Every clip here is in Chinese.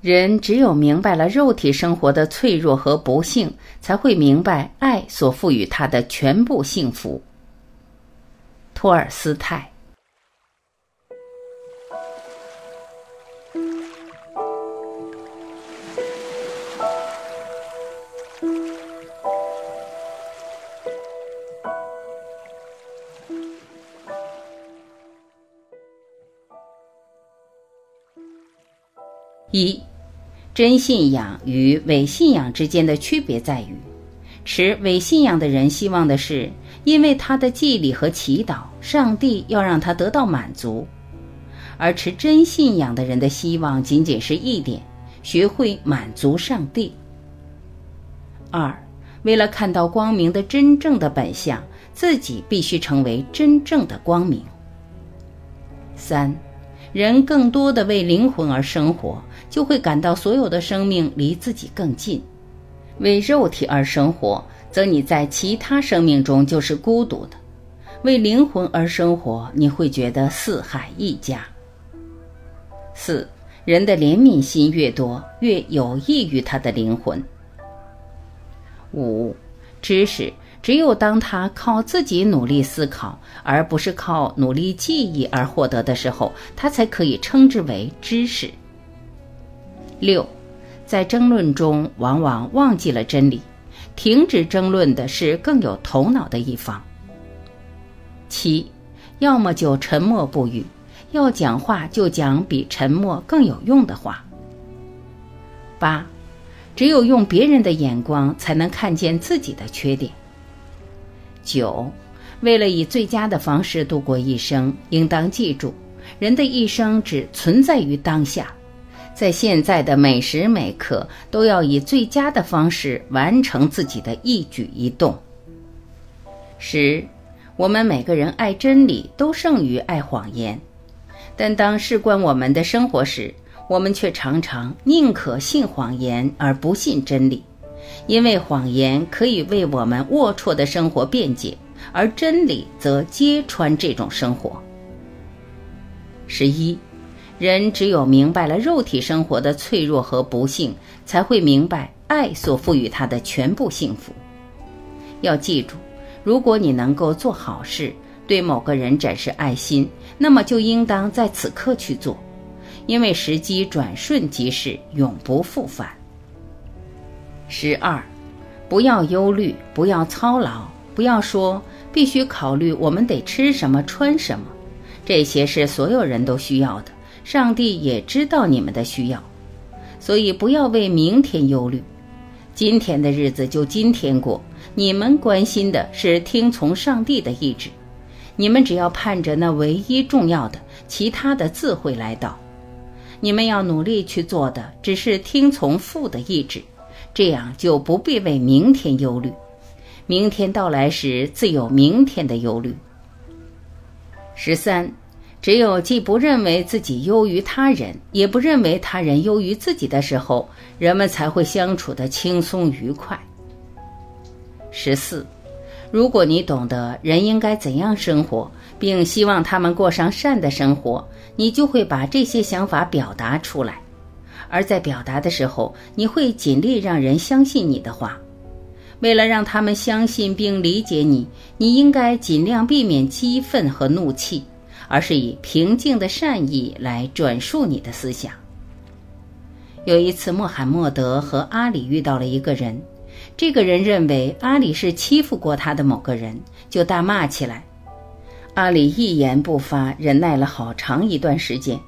人只有明白了肉体生活的脆弱和不幸，才会明白爱所赋予他的全部幸福。托尔斯泰。一，真信仰与伪信仰之间的区别在于，持伪信仰的人希望的是，因为他的祭礼和祈祷，上帝要让他得到满足；而持真信仰的人的希望仅仅是一点，学会满足上帝。二，为了看到光明的真正的本相，自己必须成为真正的光明。三。人更多的为灵魂而生活，就会感到所有的生命离自己更近；为肉体而生活，则你在其他生命中就是孤独的；为灵魂而生活，你会觉得四海一家。四，人的怜悯心越多，越有益于他的灵魂。五，知识。只有当他靠自己努力思考，而不是靠努力记忆而获得的时候，他才可以称之为知识。六，在争论中往往忘记了真理，停止争论的是更有头脑的一方。七，要么就沉默不语，要讲话就讲比沉默更有用的话。八，只有用别人的眼光，才能看见自己的缺点。九，为了以最佳的方式度过一生，应当记住，人的一生只存在于当下，在现在的每时每刻，都要以最佳的方式完成自己的一举一动。十，我们每个人爱真理都胜于爱谎言，但当事关我们的生活时，我们却常常宁可信谎言而不信真理。因为谎言可以为我们龌龊的生活辩解，而真理则揭穿这种生活。十一，人只有明白了肉体生活的脆弱和不幸，才会明白爱所赋予他的全部幸福。要记住，如果你能够做好事，对某个人展示爱心，那么就应当在此刻去做，因为时机转瞬即逝，永不复返。十二，不要忧虑，不要操劳，不要说必须考虑我们得吃什么穿什么，这些是所有人都需要的。上帝也知道你们的需要，所以不要为明天忧虑。今天的日子就今天过，你们关心的是听从上帝的意志，你们只要盼着那唯一重要的，其他的自会来到。你们要努力去做的，只是听从父的意志。这样就不必为明天忧虑，明天到来时自有明天的忧虑。十三，只有既不认为自己优于他人，也不认为他人优于自己的时候，人们才会相处的轻松愉快。十四，如果你懂得人应该怎样生活，并希望他们过上善的生活，你就会把这些想法表达出来。而在表达的时候，你会尽力让人相信你的话。为了让他们相信并理解你，你应该尽量避免激愤和怒气，而是以平静的善意来转述你的思想。有一次，穆罕默德和阿里遇到了一个人，这个人认为阿里是欺负过他的某个人，就大骂起来。阿里一言不发，忍耐了好长一段时间。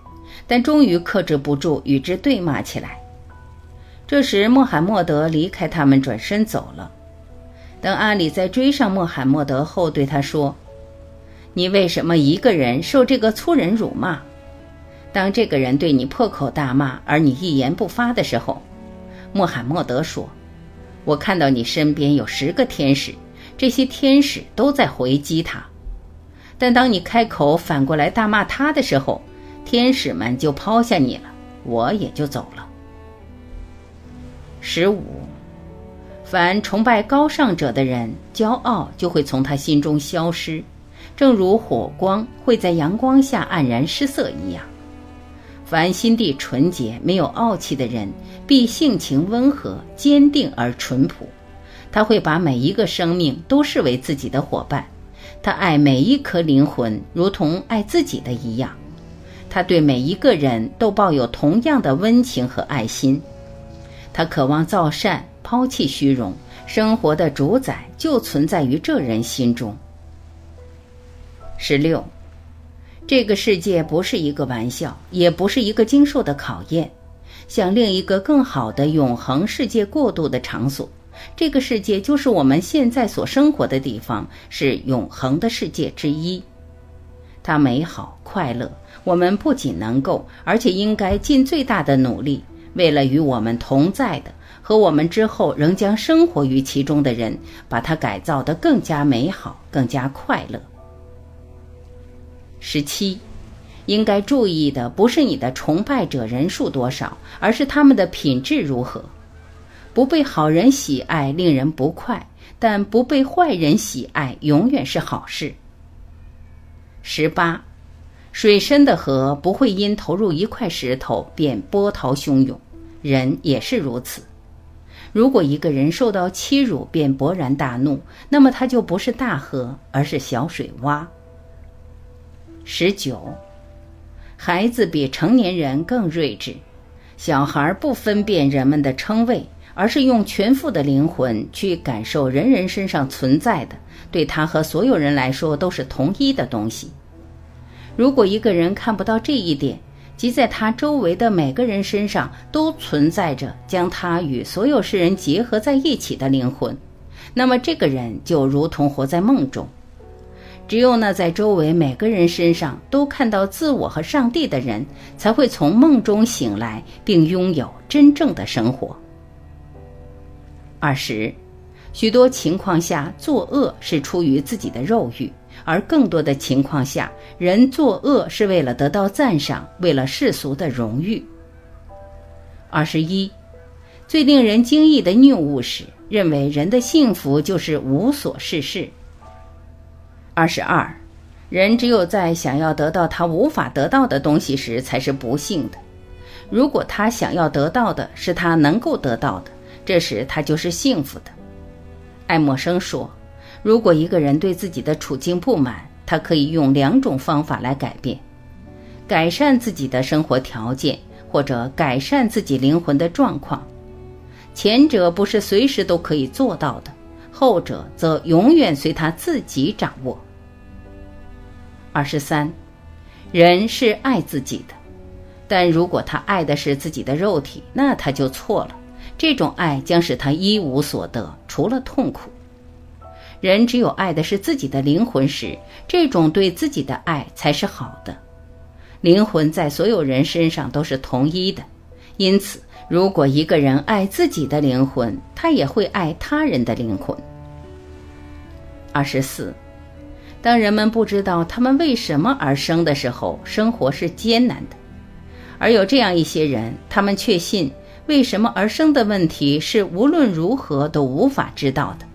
但终于克制不住，与之对骂起来。这时，穆罕默德离开他们，转身走了。等阿里在追上穆罕默德后，对他说：“你为什么一个人受这个粗人辱骂？当这个人对你破口大骂，而你一言不发的时候，穆罕默德说：‘我看到你身边有十个天使，这些天使都在回击他。但当你开口反过来大骂他的时候，’”天使们就抛下你了，我也就走了。十五，凡崇拜高尚者的人，骄傲就会从他心中消失，正如火光会在阳光下黯然失色一样。凡心地纯洁、没有傲气的人，必性情温和、坚定而淳朴。他会把每一个生命都视为自己的伙伴，他爱每一颗灵魂，如同爱自己的一样。他对每一个人都抱有同样的温情和爱心。他渴望造善，抛弃虚荣。生活的主宰就存在于这人心中。十六，这个世界不是一个玩笑，也不是一个经受的考验，向另一个更好的永恒世界过渡的场所。这个世界就是我们现在所生活的地方，是永恒的世界之一。它美好快乐，我们不仅能够，而且应该尽最大的努力，为了与我们同在的和我们之后仍将生活于其中的人，把它改造得更加美好，更加快乐。十七，应该注意的不是你的崇拜者人数多少，而是他们的品质如何。不被好人喜爱令人不快，但不被坏人喜爱永远是好事。十八，水深的河不会因投入一块石头便波涛汹涌，人也是如此。如果一个人受到欺辱便勃然大怒，那么他就不是大河，而是小水洼。十九，孩子比成年人更睿智，小孩不分辨人们的称谓。而是用全副的灵魂去感受人人身上存在的，对他和所有人来说都是同一的东西。如果一个人看不到这一点，即在他周围的每个人身上都存在着将他与所有世人结合在一起的灵魂，那么这个人就如同活在梦中。只有那在周围每个人身上都看到自我和上帝的人，才会从梦中醒来，并拥有真正的生活。二十，许多情况下作恶是出于自己的肉欲，而更多的情况下，人作恶是为了得到赞赏，为了世俗的荣誉。二十一，最令人惊异的谬误是认为人的幸福就是无所事事。二十二，人只有在想要得到他无法得到的东西时才是不幸的，如果他想要得到的是他能够得到的。这时他就是幸福的。爱默生说：“如果一个人对自己的处境不满，他可以用两种方法来改变：改善自己的生活条件，或者改善自己灵魂的状况。前者不是随时都可以做到的，后者则永远随他自己掌握。”二十三，人是爱自己的，但如果他爱的是自己的肉体，那他就错了。这种爱将使他一无所得，除了痛苦。人只有爱的是自己的灵魂时，这种对自己的爱才是好的。灵魂在所有人身上都是同一的，因此，如果一个人爱自己的灵魂，他也会爱他人的灵魂。二十四，当人们不知道他们为什么而生的时候，生活是艰难的；而有这样一些人，他们确信。为什么而生的问题是无论如何都无法知道的，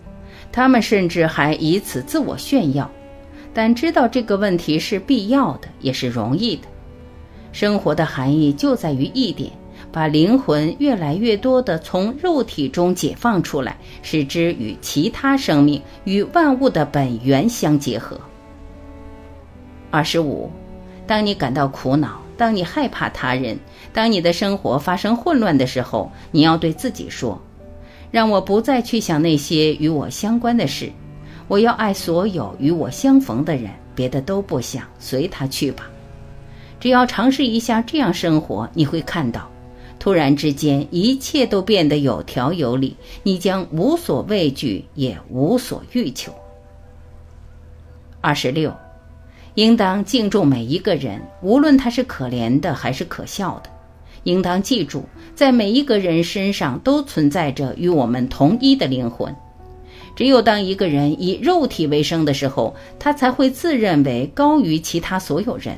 他们甚至还以此自我炫耀。但知道这个问题是必要的，也是容易的。生活的含义就在于一点：把灵魂越来越多地从肉体中解放出来，使之与其他生命、与万物的本源相结合。二十五，当你感到苦恼。当你害怕他人，当你的生活发生混乱的时候，你要对自己说：“让我不再去想那些与我相关的事，我要爱所有与我相逢的人，别的都不想，随他去吧。”只要尝试一下这样生活，你会看到，突然之间一切都变得有条有理，你将无所畏惧，也无所欲求。二十六。应当敬重每一个人，无论他是可怜的还是可笑的。应当记住，在每一个人身上都存在着与我们同一的灵魂。只有当一个人以肉体为生的时候，他才会自认为高于其他所有人。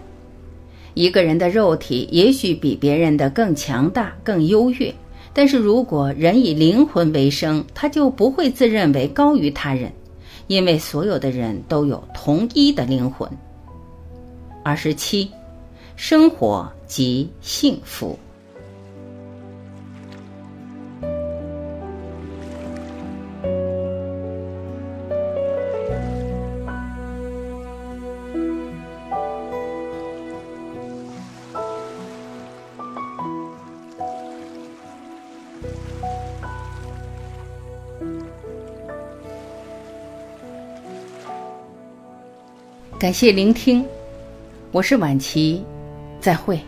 一个人的肉体也许比别人的更强大、更优越，但是如果人以灵魂为生，他就不会自认为高于他人，因为所有的人都有同一的灵魂。二十七，生活即幸福。感谢聆听，我是晚琪，再会。